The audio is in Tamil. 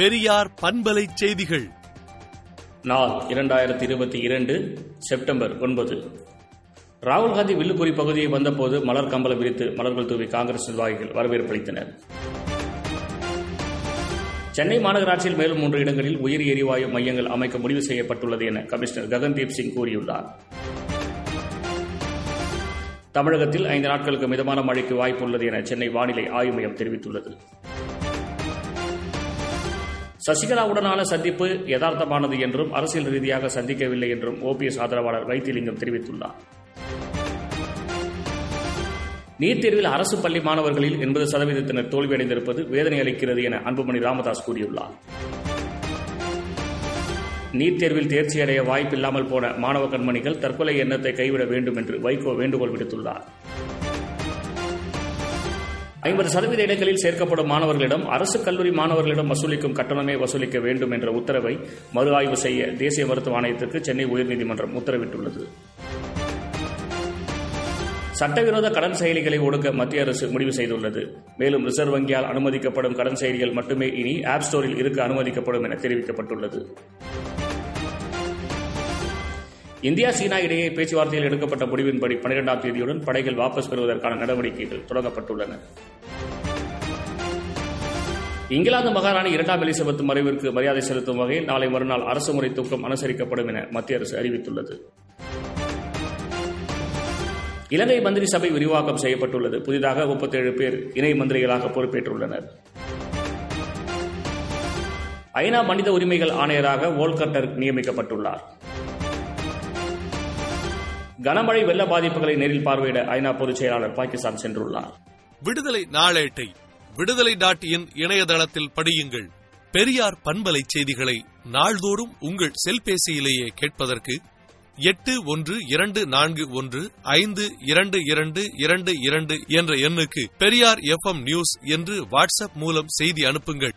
பெரியார் பண்பலை செய்திகள். நாள் இரண்டாயிரத்தி இருபத்தி இரண்டு செப்டம்பர் ஒன்பது. ராகுல் காந்தி பகுதியை வந்தபோது மலர் கம்பளம் விரித்து மலர்கள் தூவி காங்கிரஸ் நிர்வாகிகள் வரவேற்பளித்தனர் சென்னை மாநகராட்சியில் மேலும் மூன்று இடங்களில் உயிரி எரிவாயு மையங்கள் அமைக்க முடிவு செய்யப்பட்டுள்ளது என கமிஷனர் ககன்தீப் சிங் கூறியுள்ளார். தமிழகத்தில் ஐந்து நாட்களுக்கு மிதமான மழைக்கு வாய்ப்பு உள்ளது என சென்னை வானிலை ஆய்வு மையம் தெரிவித்துள்ளது. சசிகலாவுடனான சந்திப்பு யதார்த்தமானது என்றும் அரசியல் ரீதியாக சந்திக்கவில்லை என்றும் ஓபிஎஸ் ஆதரவாளர் வைத்திலிங்கம் தெரிவித்துள்ளார். நீட் தேர்வில் அரசு பள்ளி மாணவர்களில் எண்பது சதவீதத்தினர் தோல்வியடைந்திருப்பது வேதனை அளிக்கிறது என அன்புமணி ராமதாஸ் கூறியுள்ளார். நீட் தேர்வில் தேர்ச்சியடைய வாய்ப்பில்லாமல் போன மாணவ கண்மணிகள் தற்கொலை எண்ணத்தை கைவிட வேண்டும் என்று வைகோ வேண்டுகோள் விடுத்துள்ளார். ஐம்பது சதவீத இடங்களில் சேர்க்கப்படும் மாணவர்களிடம் அரசு கல்லூரி மாணவர்களிடம் வசூலிக்கும் கட்டணமே வசூலிக்க வேண்டும் என்ற உத்தரவை மறு ஆய்வு செய்ய தேசிய மருத்துவ ஆணையத்திற்கு சென்னை உயர்நீதிமன்றம் உத்தரவிட்டுள்ளது. சட்டவிரோத கடன் செயலிகளை ஒடுக்க மத்திய அரசு முடிவு செய்துள்ளது. மேலும் ரிசர்வ் வங்கியால் அனுமதிக்கப்படும் கடன் செயலிகள் மட்டுமே இனி ஆப் ஸ்டோரில் இருக்க அனுமதிக்கப்படும் என தெரிவிக்கப்பட்டுள்ளது. இந்தியா சீனா இடையே பேச்சுவார்த்தையில் எடுக்கப்பட்ட முடிவின்படி பனிரெண்டாம் தேதியுடன் படைகள் வாபஸ் பெறுவதற்கான நடவடிக்கைகள் தொடங்கப்பட்டுள்ளன. இங்கிலாந்து மகாராணி இரண்டாம் எலிசபெத் மறைவிற்கு மரியாதை செலுத்தும் வகையில் நாளை மறுநாள் அரசு முறை தூக்கம் அனுசரிக்கப்படும் என மத்திய அரசு அறிவித்துள்ளது. இலங்கை மந்திரி சபை விரிவாக்கம் செய்யப்பட்டுள்ளது. புதிதாக முப்பத்தேழு பேர் இணை மந்திரிகளாக பொறுப்பேற்றுள்ளனர். ஐநா மனித உரிமைகள் ஆணையராக வோல்கட்டர் நியமிக்கப்பட்டுள்ளார். கனமழை வெள்ள பாதிப்புகளை நேரில் பார்வையிட ஐநா பொதுச் செயலாளர் பாகிஸ்தான் சென்றுள்ளார். விடுதலை நாளேட்டை விடுதலை டாட் இன் இணையதளத்தில் படியுங்கள். பெரியார் பண்பலை செய்திகளை நாள்தோறும் உங்கள் செல்பேசியிலேயே கேட்பதற்கு எட்டு ஒன்று இரண்டு நான்கு ஒன்று ஐந்து இரண்டு இரண்டு இரண்டு இரண்டு என்ற எண்ணுக்கு பெரியார் எஃப் நியூஸ் என்று வாட்ஸ்அப் மூலம் செய்தி அனுப்புங்கள்.